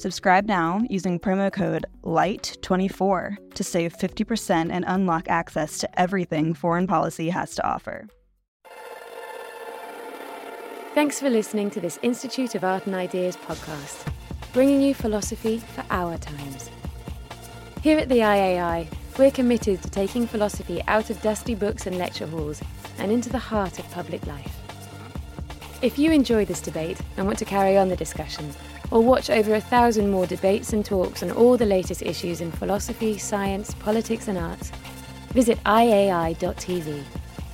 Subscribe now using promo code LIGHT24 to save 50% and unlock access to everything foreign policy has to offer. Thanks for listening to this Institute of Art and Ideas podcast, bringing you philosophy for our times. Here at the IAI, we're committed to taking philosophy out of dusty books and lecture halls and into the heart of public life. If you enjoy this debate and want to carry on the discussion, or watch over a thousand more debates and talks on all the latest issues in philosophy, science, politics, and arts, visit iai.tv.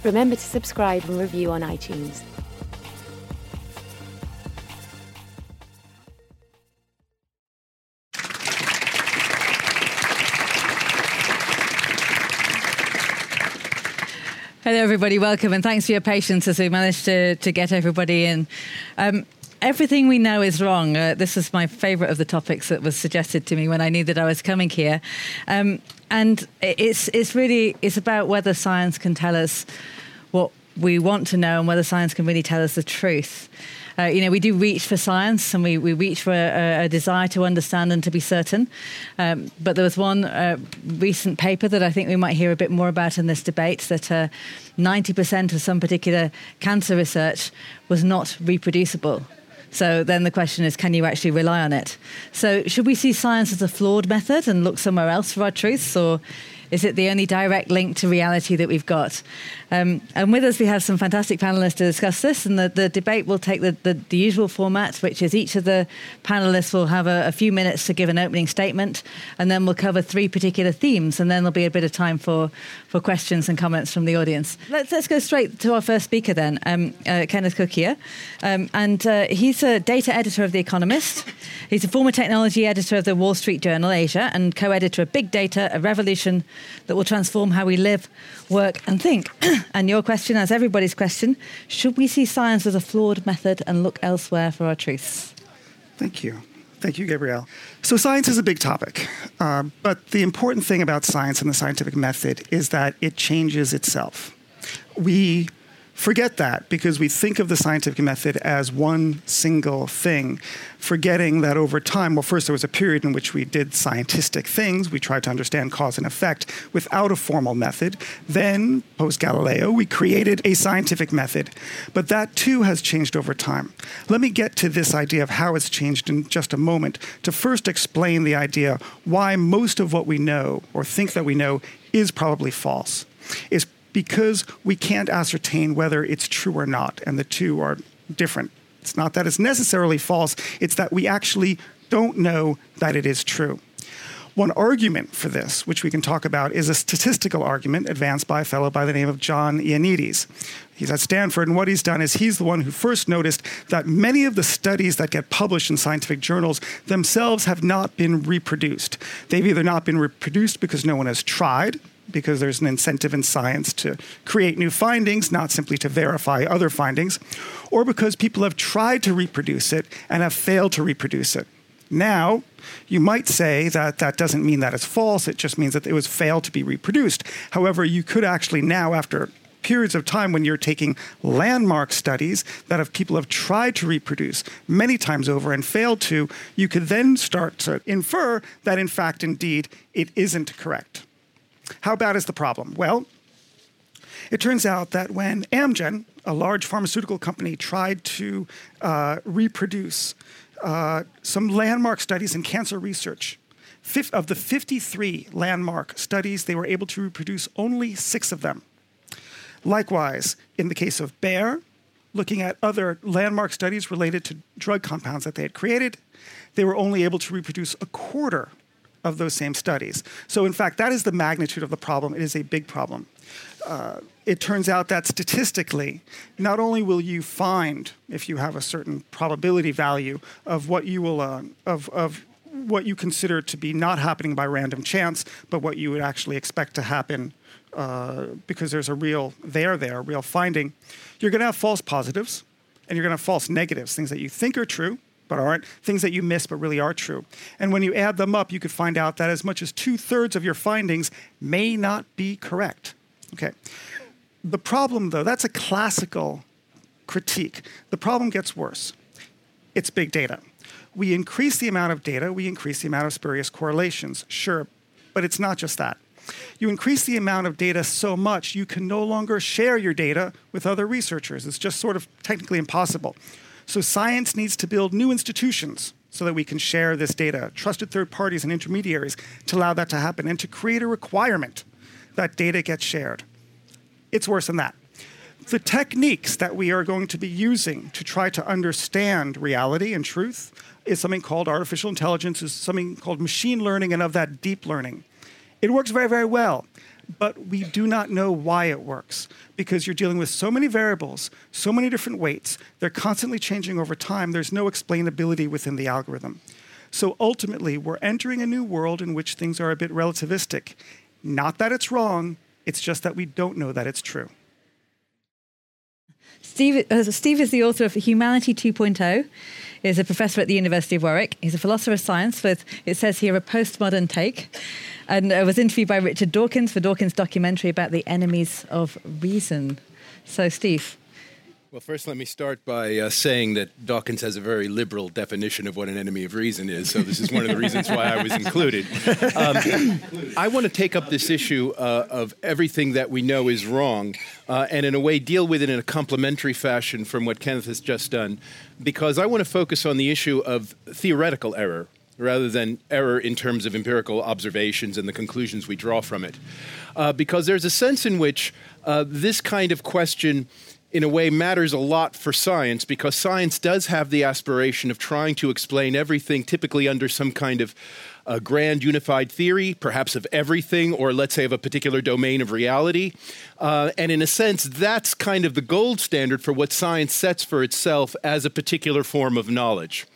Remember to subscribe and review on iTunes. Hello, everybody. Welcome, and thanks for your patience as we managed to, to get everybody in. Um, everything we know is wrong. Uh, this is my favourite of the topics that was suggested to me when I knew that I was coming here, um, and it's it's really it's about whether science can tell us what we want to know and whether science can really tell us the truth. Uh, you know, we do reach for science and we, we reach for a, a desire to understand and to be certain. Um, but there was one uh, recent paper that I think we might hear a bit more about in this debate that uh, 90% of some particular cancer research was not reproducible. So then the question is, can you actually rely on it? So should we see science as a flawed method and look somewhere else for our truths, or is it the only direct link to reality that we've got? Um, and with us, we have some fantastic panelists to discuss this. And the, the debate will take the, the, the, usual format, which is each of the panelists will have a, a, few minutes to give an opening statement, and then we'll cover three particular themes, and then there'll be a bit of time for, for questions and comments from the audience. Let's, let's go straight to our first speaker then, um, uh, Kenneth Cukier. Um, and uh, he's a data editor of The Economist. He's a former technology editor of the Wall Street Journal Asia and co editor of Big Data, a revolution that will transform how we live, work, and think. and your question, as everybody's question, should we see science as a flawed method and look elsewhere for our truths? Thank you. Thank you, Gabrielle. So, science is a big topic. Uh, but the important thing about science and the scientific method is that it changes itself. We forget that because we think of the scientific method as one single thing, forgetting that over time, well, first there was a period in which we did scientific things. We tried to understand cause and effect without a formal method. Then, post Galileo, we created a scientific method. But that too has changed over time. Let me get to this idea of how it's changed in just a moment to first explain the idea why most of what we know or think that we know is probably false. Is because we can't ascertain whether it's true or not, and the two are different. It's not that it's necessarily false, it's that we actually don't know that it is true. One argument for this, which we can talk about, is a statistical argument advanced by a fellow by the name of John Ioannidis. He's at Stanford, and what he's done is he's the one who first noticed that many of the studies that get published in scientific journals themselves have not been reproduced. They've either not been reproduced because no one has tried, because there's an incentive in science to create new findings, not simply to verify other findings, or because people have tried to reproduce it and have failed to reproduce it. Now, you might say that that doesn't mean that it's false, it just means that it was failed to be reproduced. However, you could actually now, after periods of time when you're taking landmark studies that have people have tried to reproduce many times over and failed to, you could then start to infer that in fact, indeed, it isn't correct. How bad is the problem? Well, it turns out that when Amgen, a large pharmaceutical company, tried to uh, reproduce uh, some landmark studies in cancer research, of the 53 landmark studies, they were able to reproduce only six of them. Likewise, in the case of Bayer, looking at other landmark studies related to drug compounds that they had created, they were only able to reproduce a quarter of those same studies. So, in fact, that is the magnitude of the problem. It is a big problem. Uh, it turns out that statistically, not only will you find, if you have a certain probability value of what you will, uh, of, of what you consider to be not happening by random chance, but what you would actually expect to happen uh, because there's a real there there, a real finding, you're going to have false positives and you're going to have false negatives, things that you think are true but aren't, things that you miss but really are true. And when you add them up, you could find out that as much as two thirds of your findings may not be correct. Okay. The problem, though, that's a classical critique. The problem gets worse. It's big data. We increase the amount of data, we increase the amount of spurious correlations, sure, but it's not just that. You increase the amount of data so much, you can no longer share your data with other researchers. It's just sort of technically impossible. So science needs to build new institutions so that we can share this data, trusted third parties and intermediaries to allow that to happen, and to create a requirement that data gets shared. It's worse than that. The techniques that we are going to be using to try to understand reality and truth is something called artificial intelligence, is something called machine learning, and of that, deep learning. It works very, very well but we do not know why it works because you're dealing with so many variables, so many different weights. They're constantly changing over time. There's no explainability within the algorithm. So ultimately, we're entering a new world in which things are a bit relativistic. Not that it's wrong, it's just that we don't know that it's true. Steve, uh, Steve is the author of Humanity 2.0. He's a professor at the University of Warwick. He's a philosopher of science with, it says here, a postmodern take and I was interviewed by Richard Dawkins for Dawkins' documentary about the enemies of reason. So, Steve. Well, first, let me start by uh, saying that Dawkins has a very liberal definition of what an enemy of reason is. So, this is one of the reasons why I was included. Um, I want to take up this issue uh, of everything that we know is wrong uh, and, in a way, deal with it in a complementary fashion from what Kenneth has just done, because I want to focus on the issue of theoretical error rather than error in terms of empirical observations and the conclusions we draw from it. Uh, because there's a sense in which uh, this kind of question, in a way, matters a lot for science because science does have the aspiration of trying to explain everything, typically under some kind of a grand unified theory, perhaps of everything, or let's say of a particular domain of reality. Uh, and in a sense, that's kind of the gold standard for what science sets for itself as a particular form of knowledge.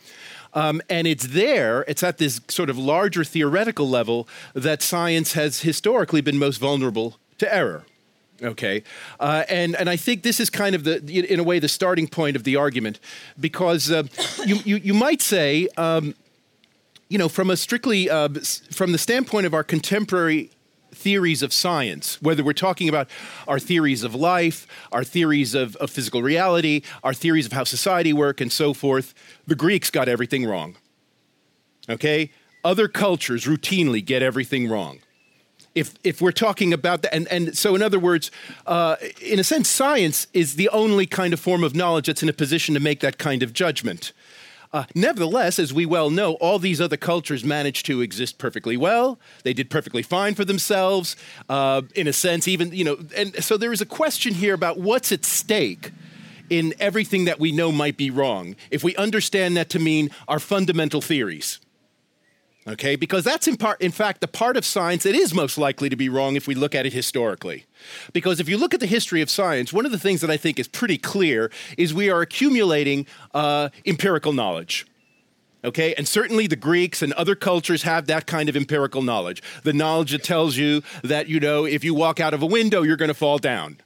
Um, and it's there, it's at this sort of larger theoretical level that science has historically been most vulnerable to error. Okay, uh, and and I think this is kind of the, in a way, the starting point of the argument, because uh, you, you, you might say, um, you know, from a strictly uh, from the standpoint of our contemporary theories of science, whether we're talking about our theories of life, our theories of, of physical reality, our theories of how society work, and so forth, the Greeks got everything wrong. Okay? Other cultures routinely get everything wrong. If, if we're talking about that, and, and so in other words, uh, in a sense, science is the only kind of form of knowledge that's in a position to make that kind of judgment. Uh, nevertheless, as we well know, all these other cultures managed to exist perfectly well. They did perfectly fine for themselves, uh, in a sense, even, you know, and so there is a question here about what's at stake in everything that we know might be wrong, if we understand that to mean our fundamental theories. Okay, because that's in part, in fact, the part of science that is most likely to be wrong if we look at it historically. Because if you look at the history of science, one of the things that I think is pretty clear is we are accumulating uh, empirical knowledge. Okay, and certainly the Greeks and other cultures have that kind of empirical knowledge. The knowledge that tells you that, you know, if you walk out of a window, you're going to fall down.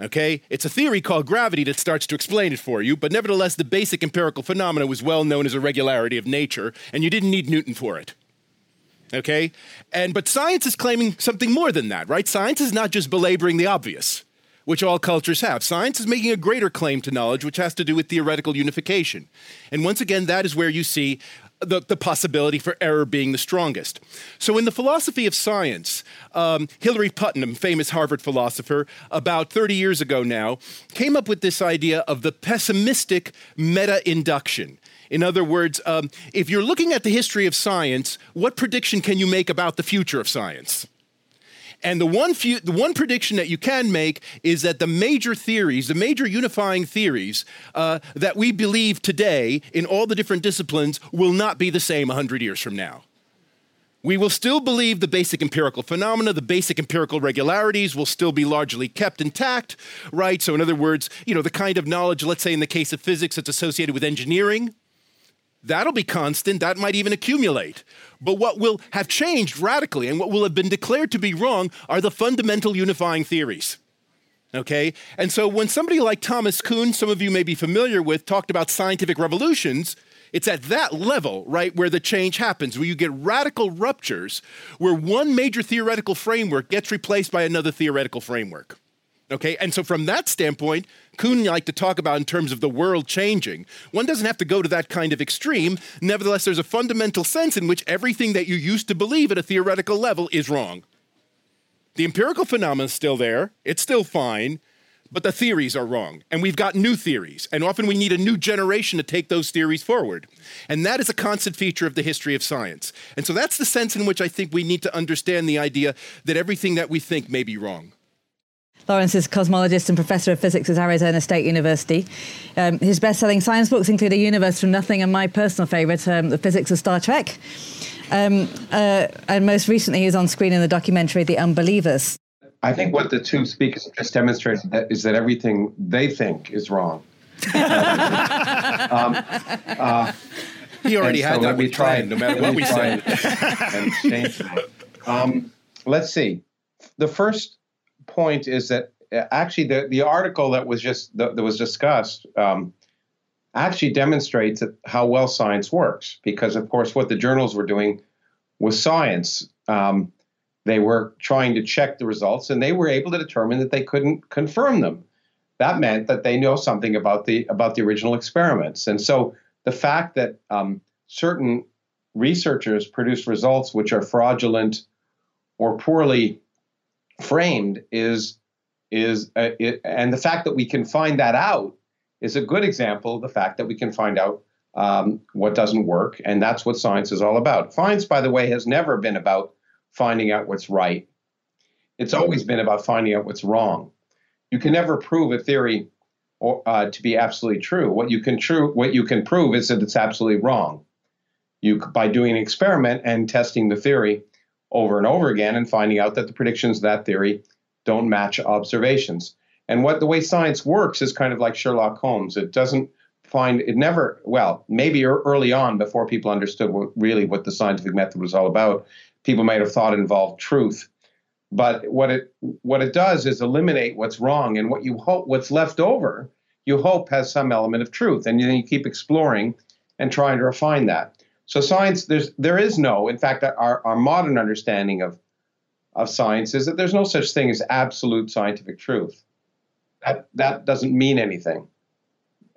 Okay? It's a theory called gravity that starts to explain it for you, but nevertheless, the basic empirical phenomena was well known as a regularity of nature, and you didn't need Newton for it. Okay? And but science is claiming something more than that, right? Science is not just belaboring the obvious, which all cultures have. Science is making a greater claim to knowledge, which has to do with theoretical unification. And once again, that is where you see the, the possibility for error being the strongest. So, in the philosophy of science, um, Hilary Putnam, famous Harvard philosopher, about 30 years ago now, came up with this idea of the pessimistic meta induction. In other words, um, if you're looking at the history of science, what prediction can you make about the future of science? And the one few, the one prediction that you can make is that the major theories, the major unifying theories uh, that we believe today in all the different disciplines, will not be the same 100 years from now. We will still believe the basic empirical phenomena, the basic empirical regularities will still be largely kept intact, right? So, in other words, you know, the kind of knowledge, let's say in the case of physics, that's associated with engineering, that'll be constant, that might even accumulate. But what will have changed radically and what will have been declared to be wrong are the fundamental unifying theories. Okay? And so when somebody like Thomas Kuhn, some of you may be familiar with, talked about scientific revolutions, it's at that level, right, where the change happens, where you get radical ruptures, where one major theoretical framework gets replaced by another theoretical framework. Okay, and so from that standpoint, Kuhn liked to talk about in terms of the world changing. One doesn't have to go to that kind of extreme. Nevertheless, there's a fundamental sense in which everything that you used to believe at a theoretical level is wrong. The empirical phenomenon is still there, it's still fine, but the theories are wrong. And we've got new theories. And often we need a new generation to take those theories forward. And that is a constant feature of the history of science. And so that's the sense in which I think we need to understand the idea that everything that we think may be wrong. Lawrence is cosmologist and professor of physics at Arizona State University. Um, his best selling science books include A Universe from Nothing and my personal favourite, um, The Physics of Star Trek. Um, uh, and most recently, he's on screen in the documentary The Unbelievers. I think what the two speakers just demonstrated is that everything they think is wrong. um, uh, he already had so that we tried, no matter what we say. and change Um, let's see. The first point is that uh, actually the, the article that was just that, was discussed um, actually demonstrates how well science works because of course what the journals were doing was science. Um, they were trying to check the results and they were able to determine that they couldn't confirm them. That meant that they know something about the about the original experiments. And so the fact that um, certain researchers produce results which are fraudulent or poorly framed is is uh, it, and the fact that we can find that out is a good example of the fact that we can find out um, what doesn't work, and that's what science is all about. Science, by the way, has never been about finding out what's right. It's always been about finding out what's wrong. You can never prove a theory or, uh, to be absolutely true. What you can true, what you can prove is that it's absolutely wrong. You by doing an experiment and testing the theory, over and over again and finding out that the predictions of that theory don't match observations. And what the way science works is kind of like Sherlock Holmes. It doesn't find it never well maybe early on before people understood what, really what the scientific method was all about. People might have thought involved truth, but what it what it does is eliminate what's wrong and what you hope what's left over you hope has some element of truth, and then you keep exploring and trying to refine that. So science, there's there is no, in fact, our, our modern understanding of of science is that there's no such thing as absolute scientific truth. That that doesn't mean anything.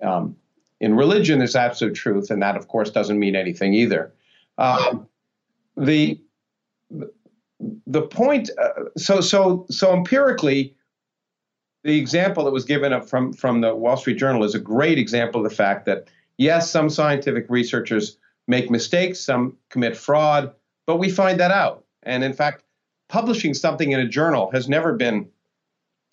Um, in religion, there's absolute truth, and that, of course, doesn't mean anything either. Um, the the point, uh, so so so empirically, the example that was given from from the Wall Street Journal is a great example of the fact that yes, some scientific researchers make mistakes, some commit fraud, but we find that out. And in fact, publishing something in a journal has never been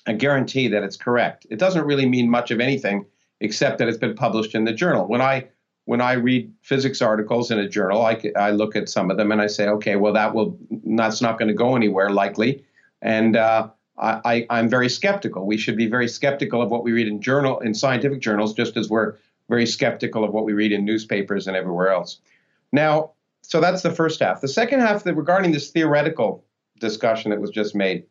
a guarantee that it's correct. It doesn't really mean much of anything except that it's been published in the journal. When I when I read physics articles in a journal, I, I look at some of them and I say, okay, well that will that's not going to go anywhere likely, and uh, I, I am very skeptical. We should be very skeptical of what we read in journal in scientific journals, just as we're very skeptical of what we read in newspapers and everywhere else. Now, so that's the first half. The second half, regarding this theoretical discussion that was just made,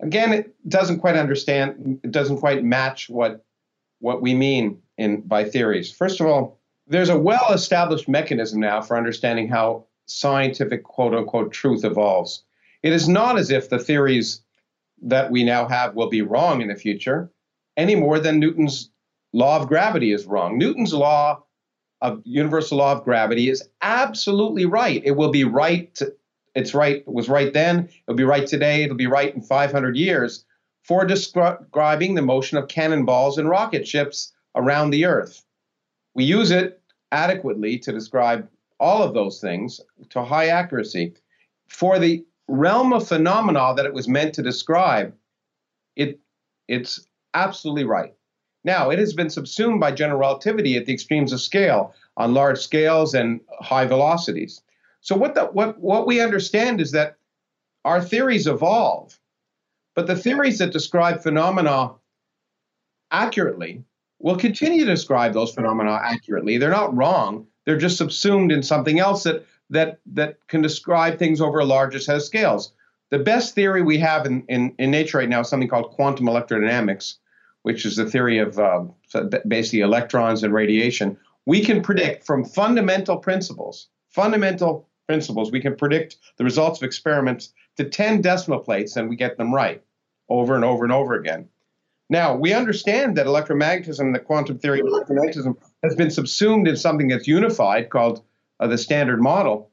again, it doesn't quite understand, it doesn't quite match what what we mean in by theories. First of all, there's a well-established mechanism now for understanding how scientific quote unquote truth evolves. It is not as if the theories that we now have will be wrong in the future any more than Newton's law of gravity is wrong. Newton's law of universal law of gravity is absolutely right. It will be right. To, it's right. It was right then. It'll be right today. It'll be right in 500 years for describing the motion of cannonballs and rocket ships around the Earth. We use it adequately to describe all of those things to high accuracy. For the realm of phenomena that it was meant to describe, it it's absolutely right. Now, it has been subsumed by general relativity at the extremes of scale, on large scales and high velocities. So what the, what what we understand is that our theories evolve, but the theories that describe phenomena accurately will continue to describe those phenomena accurately. They're not wrong. They're just subsumed in something else that that that can describe things over a larger set of scales. The best theory we have in, in, in nature right now is something called quantum electrodynamics, which is the theory of uh, basically electrons and radiation. We can predict from fundamental principles, fundamental principles, we can predict the results of experiments to 10 decimal places and we get them right over and over and over again. Now, we understand that electromagnetism, the quantum theory of electromagnetism, has been subsumed in something that's unified called uh, the standard model.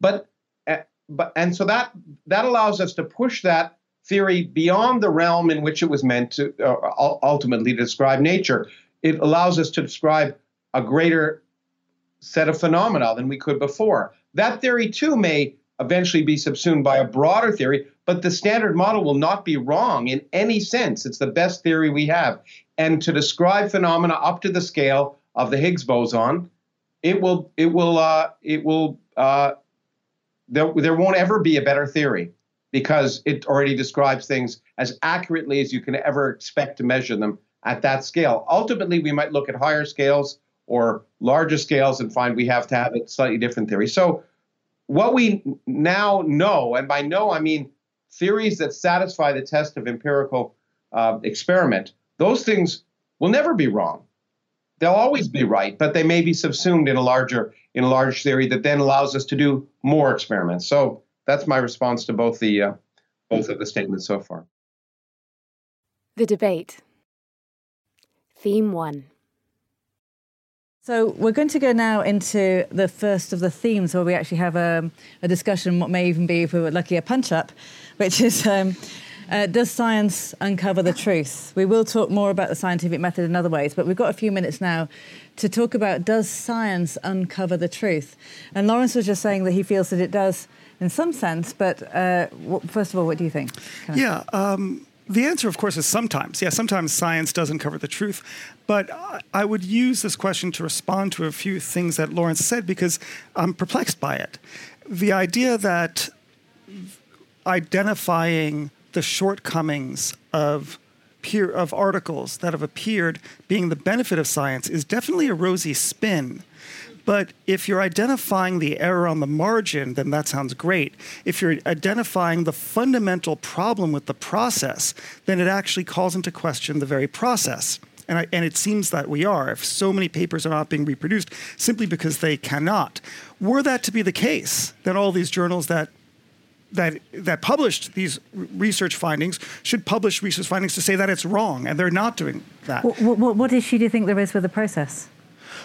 But, uh, but and so that that allows us to push that theory beyond the realm in which it was meant to uh, ultimately describe nature. It allows us to describe a greater set of phenomena than we could before. That theory too may eventually be subsumed by a broader theory, but the standard model will not be wrong in any sense. It's the best theory we have. And to describe phenomena up to the scale of the Higgs boson, it will it will uh, it will uh, there, there won't ever be a better theory because it already describes things as accurately as you can ever expect to measure them at that scale. Ultimately, we might look at higher scales or larger scales and find we have to have a slightly different theory. So what we now know, and by know I mean theories that satisfy the test of empirical uh, experiment, those things will never be wrong. They'll always be right, but they may be subsumed in a larger in a large theory that then allows us to do more experiments. So that's my response to both the uh, both of the statements so far. The debate. Theme one. So we're going to go now into the first of the themes where we actually have a, a discussion, what may even be, if we were lucky, a punch-up, which is um, uh, does science uncover the truth? We will talk more about the scientific method in other ways, but we've got a few minutes now to talk about does science uncover the truth? And Lawrence was just saying that he feels that it does in some sense, but uh, first of all, what do you think? Yeah. Um, the answer, of course, is sometimes. Yeah, sometimes science doesn't cover the truth. But I would use this question to respond to a few things that Lawrence said because I'm perplexed by it. The idea that identifying the shortcomings of peer, of articles that have appeared being the benefit of science is definitely a rosy spin. But if you're identifying the error on the margin, then that sounds great. If you're identifying the fundamental problem with the process, then it actually calls into question the very process. And, I, and, it seems that we are. If so many papers are not being reproduced simply because they cannot, were that to be the case, then all these journals that that that published these research findings should publish research findings to say that it's wrong, and they're not doing that. What, what, what issue do you think there is with the process?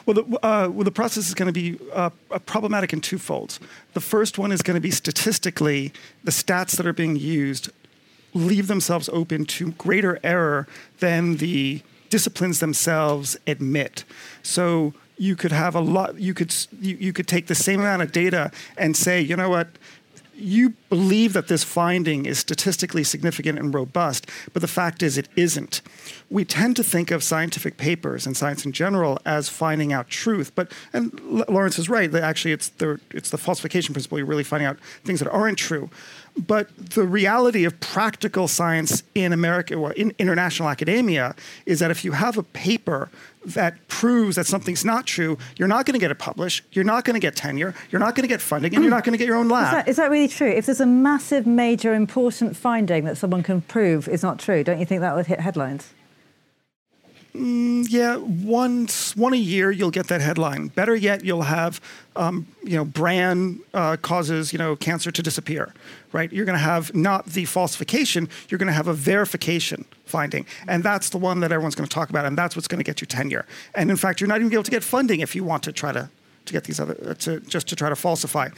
Well, the, uh, well, the process is going to be uh, problematic in two folds. The first one is going to be statistically, the stats that are being used leave themselves open to greater error than the disciplines themselves admit. So you could have a lot. You could you, you could take the same amount of data and say, you know what, you believe that this finding is statistically significant and robust, but the fact is it isn't. We tend to think of scientific papers and science in general as finding out truth, but and Lawrence is right that actually it's the it's the falsification principle. You're really finding out things that aren't true. But the reality of practical science in America or in international academia is that if you have a paper that proves that something's not true, you're not going to get it published, you're not going to get tenure, you're not going to get funding, and you're not going to get your own lab. Is that, is that really true? If there's a massive, major, important finding that someone can prove is not true, don't you think that would hit headlines? Mm, yeah, once one a year you'll get that headline. Better yet, you'll have um, you know brand uh, causes you know cancer to disappear, right? You're going to have not the falsification, you're going to have a verification finding, and that's the one that everyone's going to talk about, and that's what's going to get you tenure. And in fact, you're not even able to get funding if you want to try to to get these other uh, to just to try to falsify.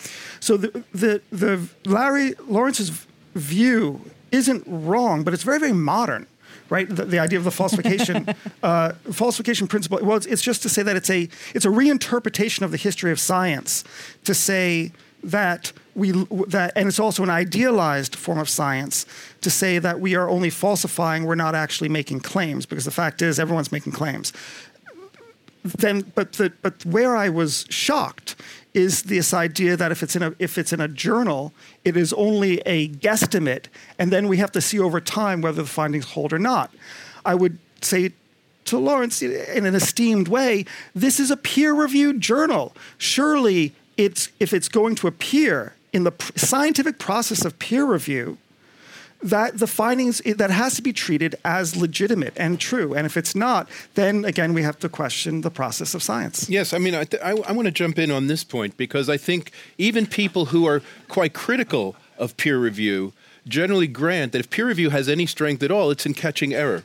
So the the the Larry Lawrence's view isn't wrong, but it's very very modern right? The, the idea of the falsification uh, falsification principle. Well, it's, it's, just to say that it's a it's a reinterpretation of the history of science to say that we that and it's also an idealized form of science to say that we are only falsifying we're not actually making claims because the fact is everyone's making claims then but the, but where i was shocked is this idea that if it's in a if it's in a journal it is only a guesstimate and then we have to see over time whether the findings hold or not i would say to Lawrence in an esteemed way, this is a peer reviewed journal. Surely it's if it's going to appear in the pr- scientific process of peer review, that the findings that has to be treated as legitimate and true. And if it's not, then again we have to question the process of science. Yes, I mean I, th- I, I want to jump in on this point because I think even people who are quite critical of peer review generally grant that if peer review has any strength at all, it's in catching error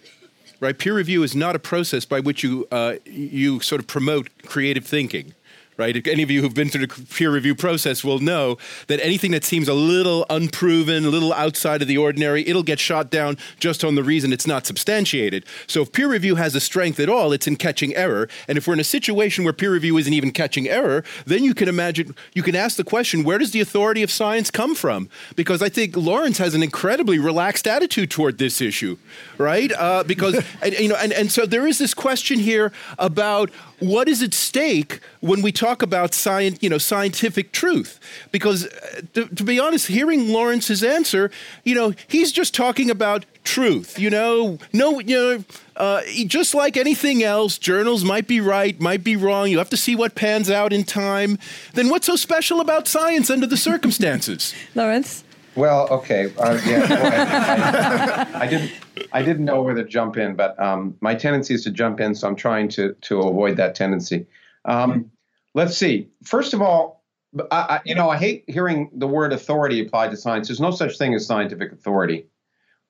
right? Peer review is not a process by which you uh, you sort of promote creative thinking right? Any of you who've been through the peer review process will know that anything that seems a little unproven, a little outside of the ordinary, it'll get shot down just on the reason it's not substantiated. So if peer review has a strength at all, it's in catching error. And if we're in a situation where peer review isn't even catching error, then you can imagine, you can ask the question, where does the authority of science come from? Because I think Lawrence has an incredibly relaxed attitude toward this issue, right? Uh, because, and, you know, and, and so there is this question here about what is at stake when we talk about science, you know, scientific truth? Because uh, to, to, be honest, hearing Lawrence's answer, you know, he's just talking about truth. You know, no, you know, uh, just like anything else, journals might be right, might be wrong. You have to see what pans out in time. Then what's so special about science under the circumstances? Lawrence. Well, okay, uh, yeah, I, I, I didn't. I didn't know where to jump in, but um, my tendency is to jump in, so I'm trying to to avoid that tendency. Um, let's see. First of all, I, I, you know, I hate hearing the word authority applied to science. There's no such thing as scientific authority.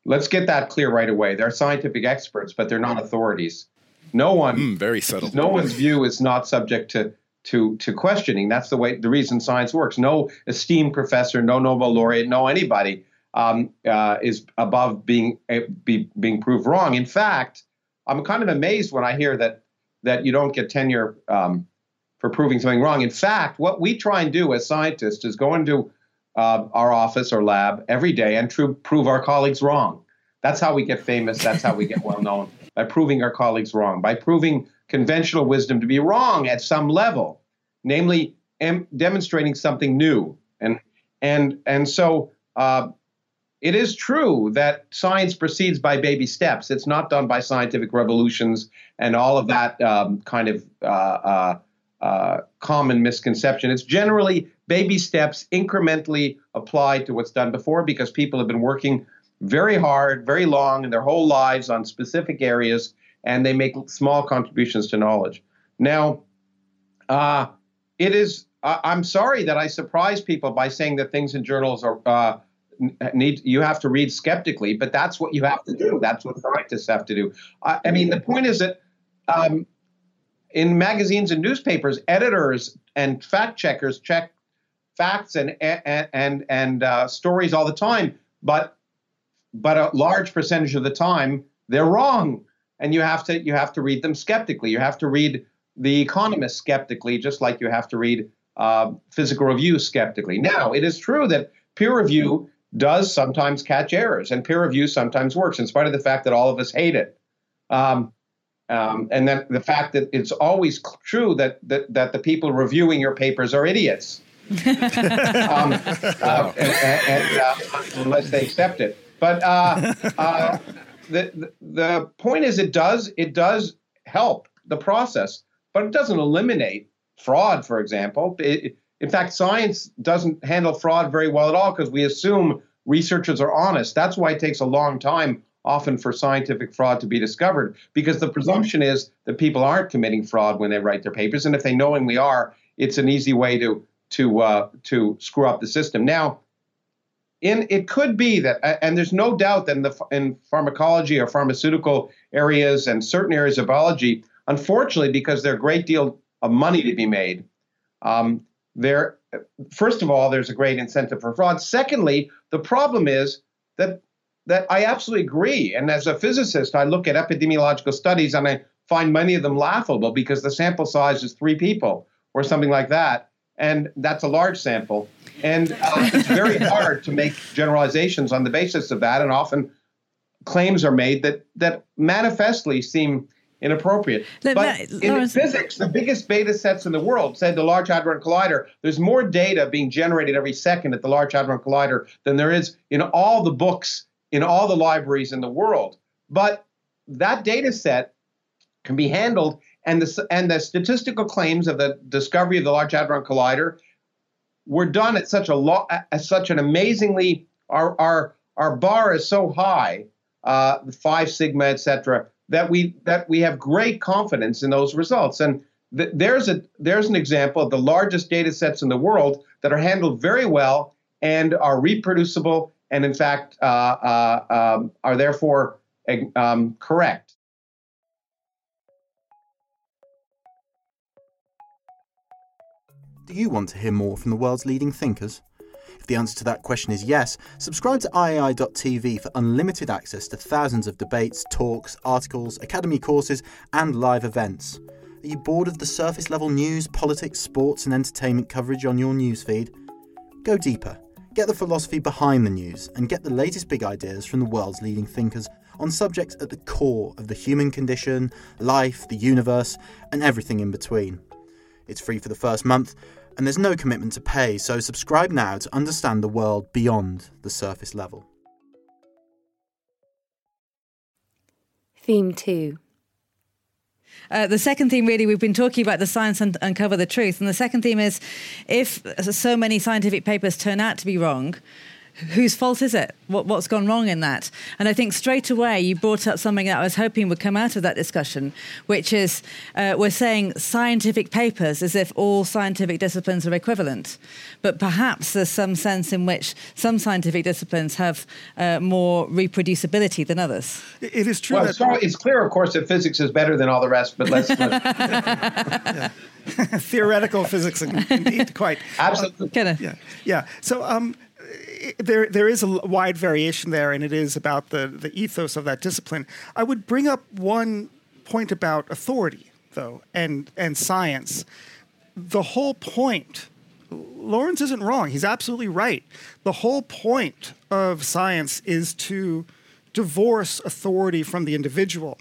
Let's get that clear right away. They're scientific experts, but they're not authorities. No one, mm, very subtle. No one's view is not subject to to to questioning. That's the way the reason science works. No esteemed professor, no Nobel laureate, no anybody um, uh, is above being uh, be, being proved wrong. In fact, I'm kind of amazed when I hear that that you don't get tenure um, for proving something wrong. In fact, what we try and do as scientists is go into uh, our office or lab every day and tr- prove our colleagues wrong. That's how we get famous. That's how we get well known by proving our colleagues wrong, by proving conventional wisdom to be wrong at some level, namely em- demonstrating something new. And and and so uh, it is true that science proceeds by baby steps. It's not done by scientific revolutions and all of that um, kind of uh, uh, common misconception. It's generally baby steps incrementally applied to what's done before because people have been working very hard, very long in their whole lives on specific areas and they make small contributions to knowledge. Now, uh, it is, I'm sorry that I surprise people by saying that things in journals are uh, need you have to read skeptically, but that's what you have to do. That's what scientists have to do. I, I mean, the point is that um, in magazines and newspapers, editors and fact checkers check facts and and and, and uh, stories all the time, but but a large percentage of the time they're wrong, and you have to you have to read them skeptically. You have to read the Economist skeptically, just like you have to read uh, Physical Review skeptically. Now, it is true that peer review does sometimes catch errors, and peer review sometimes works, in spite of the fact that all of us hate it. Um, um, and then the fact that it's always true that, that, that the people reviewing your papers are idiots, um, uh, and, and, uh, unless they accept it. But uh, uh, the, the point is, it does it does help the process, but it doesn't eliminate fraud. For example, it, in fact, science doesn't handle fraud very well at all because we assume researchers are honest. That's why it takes a long time often for scientific fraud to be discovered because the presumption is that people aren't committing fraud when they write their papers and if they knowingly are it's an easy way to to uh, to screw up the system. Now in it could be that and there's no doubt that in the in pharmacology or pharmaceutical areas and certain areas of biology unfortunately because there's a great deal of money to be made um, there first of all there's a great incentive for fraud. Secondly the problem is that that I absolutely agree and as a physicist I look at epidemiological studies and I find many of them laughable because the sample size is 3 people or something like that and that's a large sample. And uh, it's very hard to make generalizations on the basis of that, and often claims are made that that manifestly seem inappropriate. Let, but in physics, the biggest data sets in the world, said the Large Hadron Collider, there's more data being generated every second at the Large Hadron Collider than there is in all the books in all the libraries in the world. But that data set can be handled, and the and the statistical claims of the discovery of the Large Hadron Collider were done at such a lo- at such an amazingly our our our bar is so high, uh, five sigma, etc that we that we have great confidence in those results. And th- there's a there's an example of the largest data sets in the world that are handled very well and are reproducible and in fact uh, uh, um, are therefore um, correct. Do you want to hear more from the world's leading thinkers? If the answer to that question is yes, subscribe to iai.tv for unlimited access to thousands of debates, talks, articles, academy courses, and live events. Are you bored of the surface level news, politics, sports, and entertainment coverage on your newsfeed? Go deeper. Get the philosophy behind the news and get the latest big ideas from the world's leading thinkers on subjects at the core of the human condition, life, the universe, and everything in between. It's free for the first month, and there's no commitment to pay, so subscribe now to understand the world beyond the surface level. Theme 2 uh, the second theme, really, we've been talking about the science and uncover the truth. And the second theme is if so many scientific papers turn out to be wrong, whose fault is it? What, what's gone wrong in that? And I think straight away you brought up something that I was hoping would come out of that discussion, which is uh, we're saying scientific papers as if all scientific disciplines are equivalent. But perhaps there's some sense in which some scientific disciplines have uh, more reproducibility than others. It is true. Well, that- so it's clear, of course, that physics is better than all the rest, but let's. Theoretical physics, indeed, quite. Absolutely. Yeah, yeah. So, um, there there is a wide variation there, and it is about the the ethos of that discipline. I would bring up one point about authority, though, and and science. The whole point. Lawrence isn't wrong. He's absolutely right. The whole point of science is to divorce authority from the individual.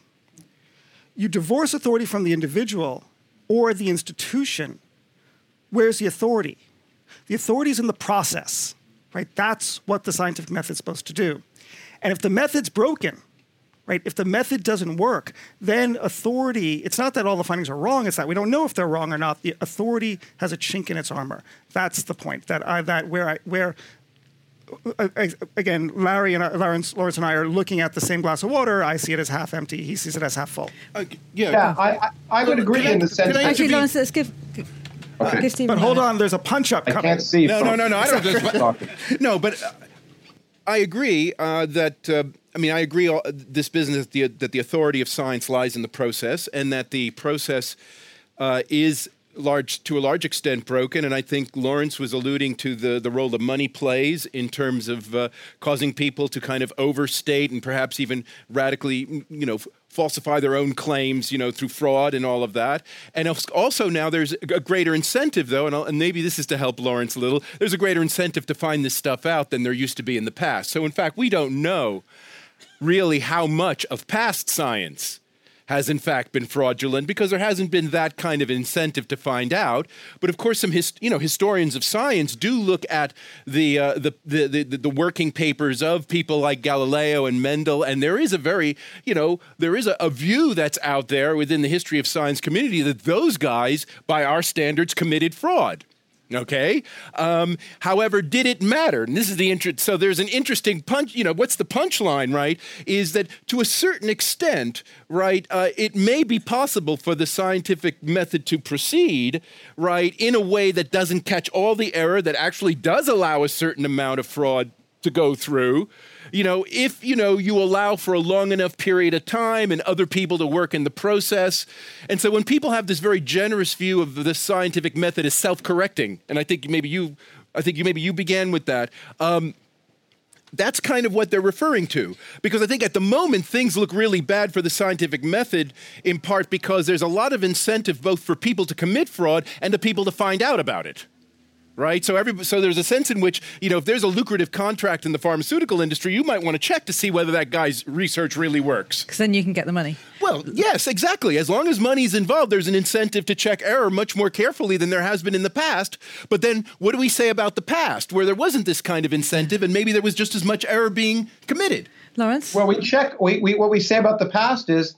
You divorce authority from the individual or the institution. Where's the authority? The authority is in the process right? That's what the scientific method is supposed to do. And if the method's broken, right, if the method doesn't work, then authority, it's not that all the findings are wrong, it's that we don't know if they're wrong or not. The authority has a chink in its armor. That's the point. That I, that where I, where uh, uh, again, Larry and I, Lawrence, Lawrence and I are looking at the same glass of water. I see it as half empty. He sees it as half full. Uh, yeah, yeah I, I, I would agree in the sense. actually, Lawrence, let's give Okay. But hold on, there's a punch up coming. I can't see. No, no, no, no. I don't. Just, no, but uh, I agree uh, that. Uh, I mean, I agree. All, this business the, that the authority of science lies in the process, and that the process uh, is large to a large extent broken and i think lawrence was alluding to the, the role that money plays in terms of uh, causing people to kind of overstate and perhaps even radically you know falsify their own claims, you know, through fraud and all of that. And also now there's a greater incentive, though, and, and, maybe this is to help Lawrence a little. There's a greater incentive to find this stuff out than there used to be in the past. So in fact, we don't know really how much of past science has in fact been fraudulent because there hasn't been that kind of incentive to find out. But of course, some his, you know historians of science do look at the, uh, the, the, the the working papers of people like Galileo and Mendel, and there is a very you know there is a, a view that's out there within the history of science community that those guys, by our standards, committed fraud. Okay. Um, however, did it matter? And this is the interest. So there's an interesting punch. You know, what's the punchline? Right? Is that to a certain extent, right? Uh, it may be possible for the scientific method to proceed, right, in a way that doesn't catch all the error that actually does allow a certain amount of fraud to go through you know, if, you know, you allow for a long enough period of time and other people to work in the process. And so when people have this very generous view of the scientific method as self-correcting, and I think maybe you, I think you, maybe you began with that, um, that's kind of what they're referring to. Because I think at the moment things look really bad for the scientific method, in part because there's a lot of incentive both for people to commit fraud and to people to find out about it. Right? So every so there's a sense in which you know if there's a lucrative contract in the pharmaceutical industry, you might want to check to see whether that guy's research really works. Because then you can get the money. Well, yes, exactly. As long as money's involved, there's an incentive to check error much more carefully than there has been in the past. But then, what do we say about the past, where there wasn't this kind of incentive, and maybe there was just as much error being committed? Lawrence. Well, we check. We, we what we say about the past is,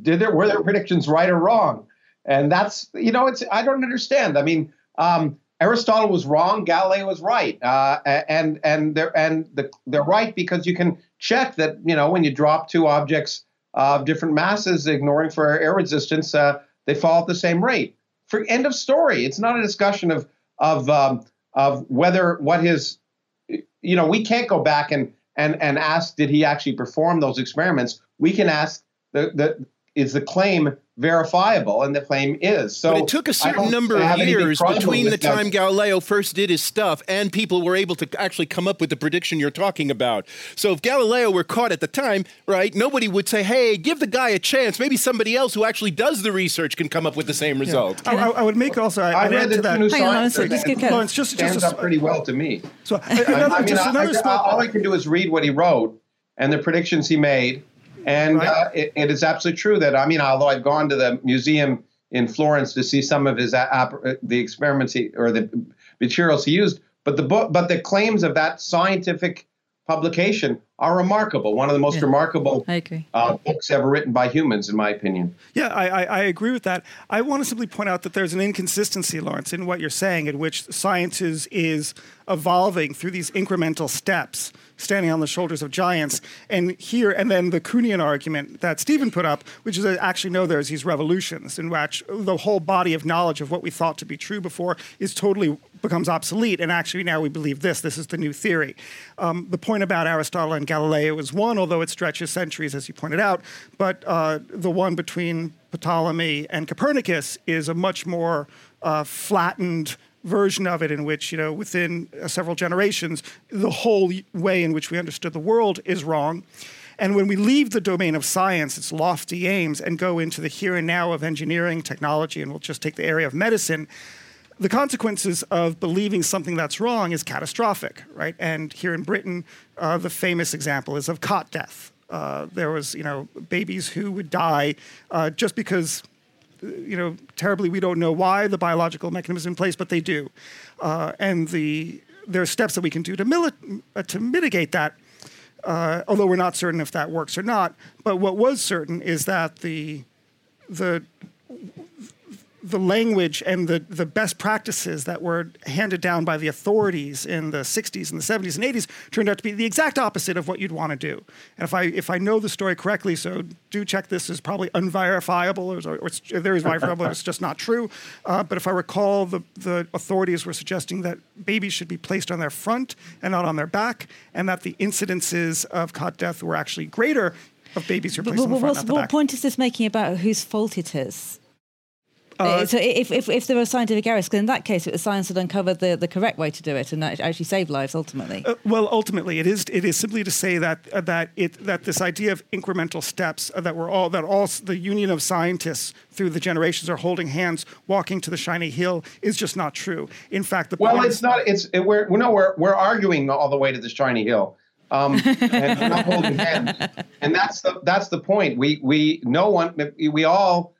did there were their predictions right or wrong? And that's you know, it's I don't understand. I mean. Um, Aristotle was wrong. Galileo was right, uh, and and they're and the, they're right because you can check that you know when you drop two objects of different masses, ignoring for air resistance, uh, they fall at the same rate. For end of story. It's not a discussion of of um, of whether what his you know we can't go back and and and ask did he actually perform those experiments. We can ask the the is the claim verifiable, and the claim is. So but it took a certain number of years between the time that. Galileo first did his stuff and people were able to actually come up with the prediction you're talking about. So if Galileo were caught at the time, right, nobody would say, "Hey, give the guy a chance. Maybe somebody else who actually does the research can come up with the same result." Yeah. I, I, would make also. I, I read that. New Hang on, so just get Lawrence, just, stands just, up pretty well to me. So another, I mean, just another small. All I can do is read what he wrote and the predictions he made and right. uh, it, it is absolutely true that I mean, although I've gone to the museum in Florence to see some of his uh, the experiments he, or the materials he used, but the book, but the claims of that scientific publication are remarkable. One of the most yeah, remarkable uh, books ever written by humans, in my opinion. Yeah, I, I, I, agree with that. I want to simply point out that there's an inconsistency, Lawrence, in what you're saying, in which science is, is evolving through these incremental steps standing on the shoulders of giants. And here, and then the Kuhnian argument that Stephen put up, which is that actually no, there's these revolutions in which the whole body of knowledge of what we thought to be true before is totally becomes obsolete. And actually now we believe this. This is the new theory. Um, the point about Aristotle and Galileo is one, although it stretches centuries, as you pointed out. But uh, the one between Ptolemy and Copernicus is a much more uh, flattened version of it in which, you know, within uh, several generations, the whole way in which we understood the world is wrong. And when we leave the domain of science, its lofty aims, and go into the here and now of engineering, technology, and we'll just take the area of medicine, the consequences of believing something that's wrong is catastrophic, right? And here in Britain, uh, the famous example is of cot death. Uh, there was, you know, babies who would die uh, just because you know, terribly, we don't know why the biological mechanism is in place, but they do. Uh, and the, there are steps that we can do to, mili- uh, to mitigate that, uh, although we're not certain if that works or not. But what was certain is that the, the the language and the, the best practices that were handed down by the authorities in the 60s and the 70s and 80s turned out to be the exact opposite of what you'd want to do. And if I if I know the story correctly, so do check this is probably unverifiable or, or it's, there is verifiable, it's just not true. Uh, but if I recall, the, the authorities were suggesting that babies should be placed on their front and not on their back, and that the incidences of cot death were actually greater of babies who are placed but, on the front. What, what point is this making about whose fault it is? Uh, so if, if, if there were scientific errors, because in that case, it was science that uncovered the, the correct way to do it and that actually saved lives ultimately. Uh, well, ultimately, it is it is simply to say that uh, that it that this idea of incremental steps uh, that we're all that all the union of scientists through the generations are holding hands, walking to the shiny hill is just not true. In fact, the well, it's not. It's it, we're no we're we're arguing all the way to the shiny hill. um, and not holding hands, and that's the that's the point. We we no one we all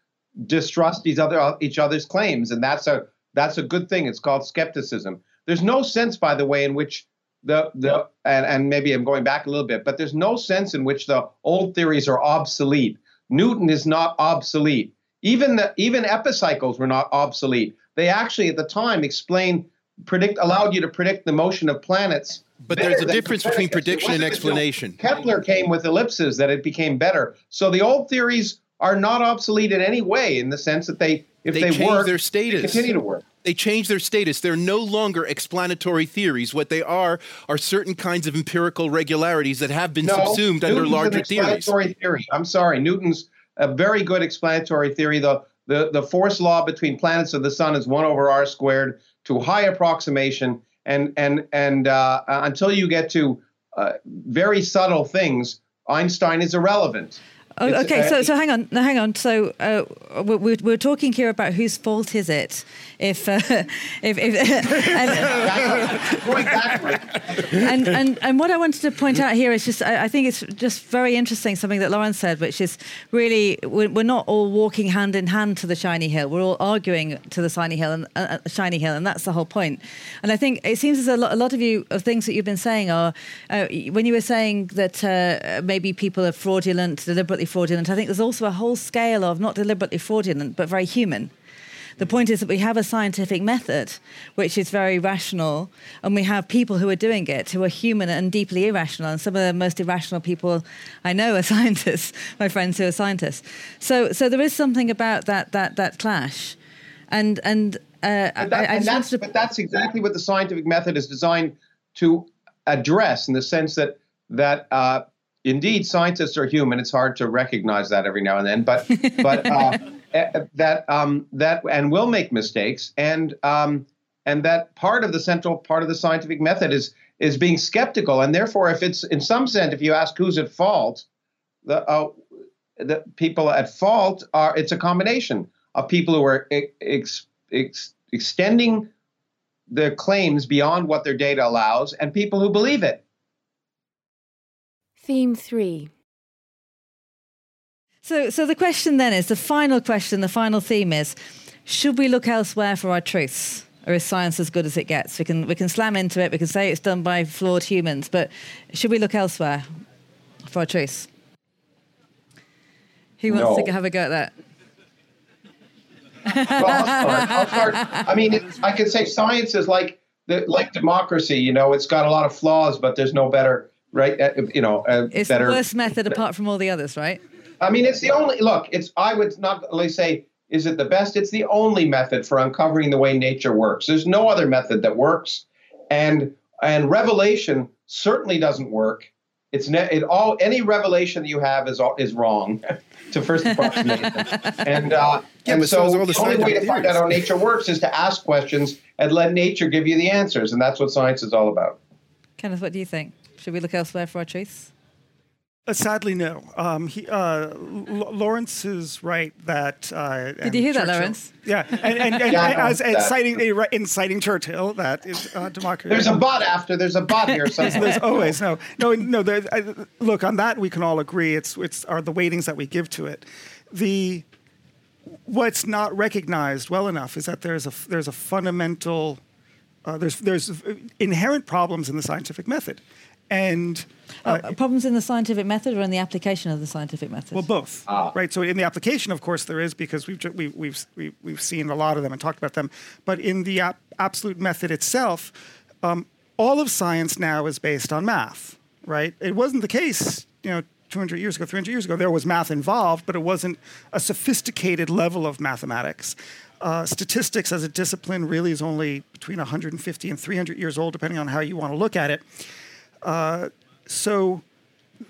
distrust each other each other's claims, and that's a that's a good thing. It's called skepticism. There's no sense, by the way, in which the the and, and maybe I'm going back a little bit, but there's no sense in which the old theories are obsolete. Newton is not obsolete. Even the even epicycles were not obsolete. They actually at the time explained predict allowed you to predict the motion of planets. But there's a difference between prediction and explanation. Kepler came with ellipses that it became better. So the old theories are not obsolete in any way in the sense that they, if they, they change work, their status. They continue to work. They change their status. They're no longer explanatory theories. What they are are certain kinds of empirical regularities that have been no, subsumed Newton's under larger an explanatory theories. Theory. I'm sorry, Newton's a very good explanatory theory. The, the the force law between planets of the sun is one over r squared to high approximation, and and and uh, until you get to uh, very subtle things, Einstein is irrelevant. Oh, okay, so so hang on, no, hang on. So uh, we're, we're talking here about whose fault is it if uh, if, if and, and, and and what I wanted to point out here is just I, I, think it's just very interesting something that Lauren said, which is really we're, we're, not all walking hand in hand to the shiny hill. We're all arguing to the shiny hill and uh, uh shiny hill, and that's the whole point. And I think it seems as a lot, a lot of you of things that you've been saying are uh, when you were saying that uh, maybe people are fraudulent, deliberately fraudulent. I think there's also a whole scale of not deliberately fraudulent, but very human. The point is that we have a scientific method which is very rational, and we have people who are doing it who are human and deeply irrational. And some of the most irrational people I know are scientists, my friends who are scientists. So, so there is something about that that that clash, and and. Uh, but, that, I, I and that's, to... but that's exactly what the scientific method is designed to address, in the sense that that uh, indeed scientists are human. It's hard to recognize that every now and then, but but uh, eh, that um, that and will make mistakes, and um, and that part of the central part of the scientific method is is being skeptical, and therefore, if it's in some sense, if you ask who's at fault, the uh, the people at fault are it's a combination of people who are ex, ex, extending their claims beyond what their data allows, and people who believe it. Theme 3. So, so the question then is the final question, the final theme is should we look elsewhere for our truths? Or is science as good as it gets? We can, we can slam into it, we can say it's done by flawed humans, but should we look elsewhere for our truths? Who wants no. to have a go at that? well, I'll start. I'll start. I mean, I can say science is like the, like democracy. You know, it's got a lot of flaws, but there's no better right? Uh, you know, uh, it's better, the worst method apart from all the others, right? I mean, it's the only look. It's I would not only say is it the best. It's the only method for uncovering the way nature works. There's no other method that works, and and revelation certainly doesn't work. It's ne- it all any revelation that you have is all, is wrong to first approximation. and uh, yeah, and so, so the, the only way to find out how nature works is to ask questions and let nature give you the answers, and that's what science is all about. Kenneth, what do you think? Should we look elsewhere for our truths? Uh, sadly, no. Um, he, uh, L- Lawrence is right that. Uh, Did you hear Churchill, that, Lawrence? Yeah, and, and, and, yeah, as, and citing inciting Churchill, that is uh, democracy. There's a but after. There's a but here. there's, there's always no, no, no. There, I, look, on that we can all agree. It's it's are the weightings that we give to it. The what's not recognized well enough is that there's a there's a fundamental uh, there's there's inherent problems in the scientific method and uh, uh, problems in the scientific method or in the application of the scientific method? Well, both. Ah. Right. So in the application, of course, there is because we've we, have we we, we've seen a lot of them and talked about them. But in the ap- absolute method itself, um, all of science now is based on math. Right. It wasn't the case, you know. 200 years ago, 300 years ago, there was math involved, but it wasn't a sophisticated level of mathematics. Uh, statistics as a discipline really is only between 150 and 300 years old, depending on how you want to look at it. Uh, so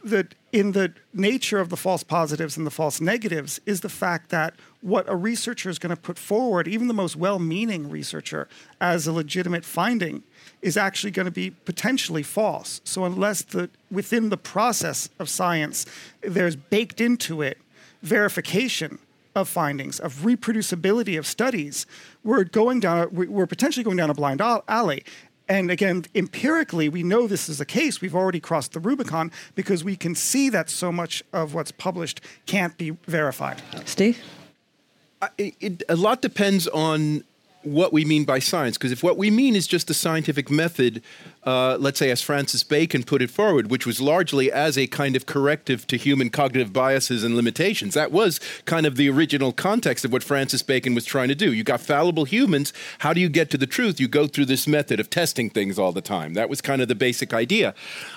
that in the nature of the false positives and the false negatives is the fact that what a researcher is going to put forward, even the most well-meaning researcher, as a legitimate finding, is actually going to be potentially false. So unless the within the process of science, there's baked into it verification of findings, of reproducibility of studies, we're going down, we're potentially going down a blind alley. And again, empirically, we know this is the case. We've already crossed the Rubicon because we can see that so much of what's published can't be verified. Steve? it, it, a lot depends on what we mean by science. Because if what we mean is just the scientific method, uh, let's say as Francis Bacon put it forward, which was largely as a kind of corrective to human cognitive biases and limitations, that was kind of the original context of what Francis Bacon was trying to do. You got fallible humans. How do you get to the truth? You go through this method of testing things all the time. That was kind of the basic idea.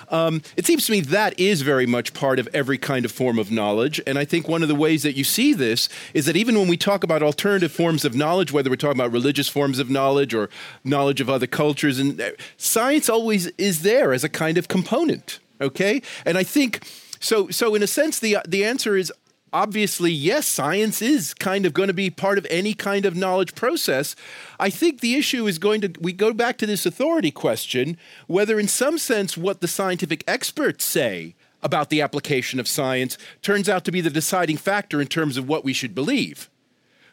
Um, it seems to me that is very much part of every kind of form of knowledge. And I think one of the ways that you see this is that even when we talk about alternative forms of knowledge, whether we're talking about religious forms of knowledge or knowledge of other cultures, and uh, science always is there as a kind of component. Okay, and I think so. So in a sense, the the answer is obviously, yes, science is kind of going to be part of any kind of knowledge process. I think the issue is going to, we go back to this authority question, whether in some sense what the scientific experts say about the application of science turns out to be the deciding factor in terms of what we should believe.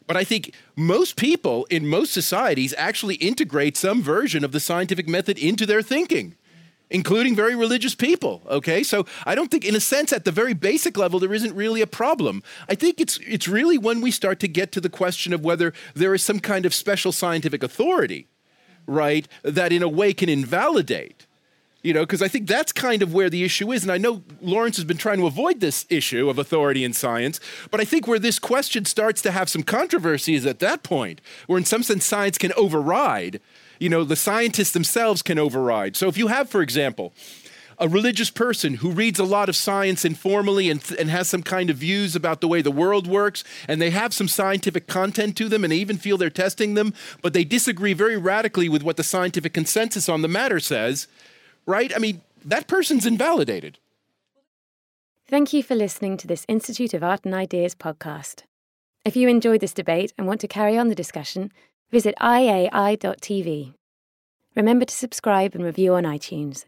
But I think most people in most societies actually integrate some version of the scientific method into their thinking including very religious people. Okay, so I don't think, in a sense, at the very basic level, there isn't really a problem. I think it's it's really when we start to get to the question of whether there is some kind of special scientific authority, right, that in a way can invalidate. You know, because I think that's kind of where the issue is. And I know Lawrence has been trying to avoid this issue of authority in science, but I think where this question starts to have some controversy is at that point, where in some sense science can override you know, the scientists themselves can override. So if you have, for example, a religious person who reads a lot of science informally and, and has some kind of views about the way the world works, and they have some scientific content to them, and they even feel they're testing them, but they disagree very radically with what the scientific consensus on the matter says, right? I mean, that person's invalidated. Thank you for listening to this Institute of Art and Ideas podcast. If you enjoyed this debate and want to carry on the discussion, visit iai.tv. Remember to subscribe and review on iTunes.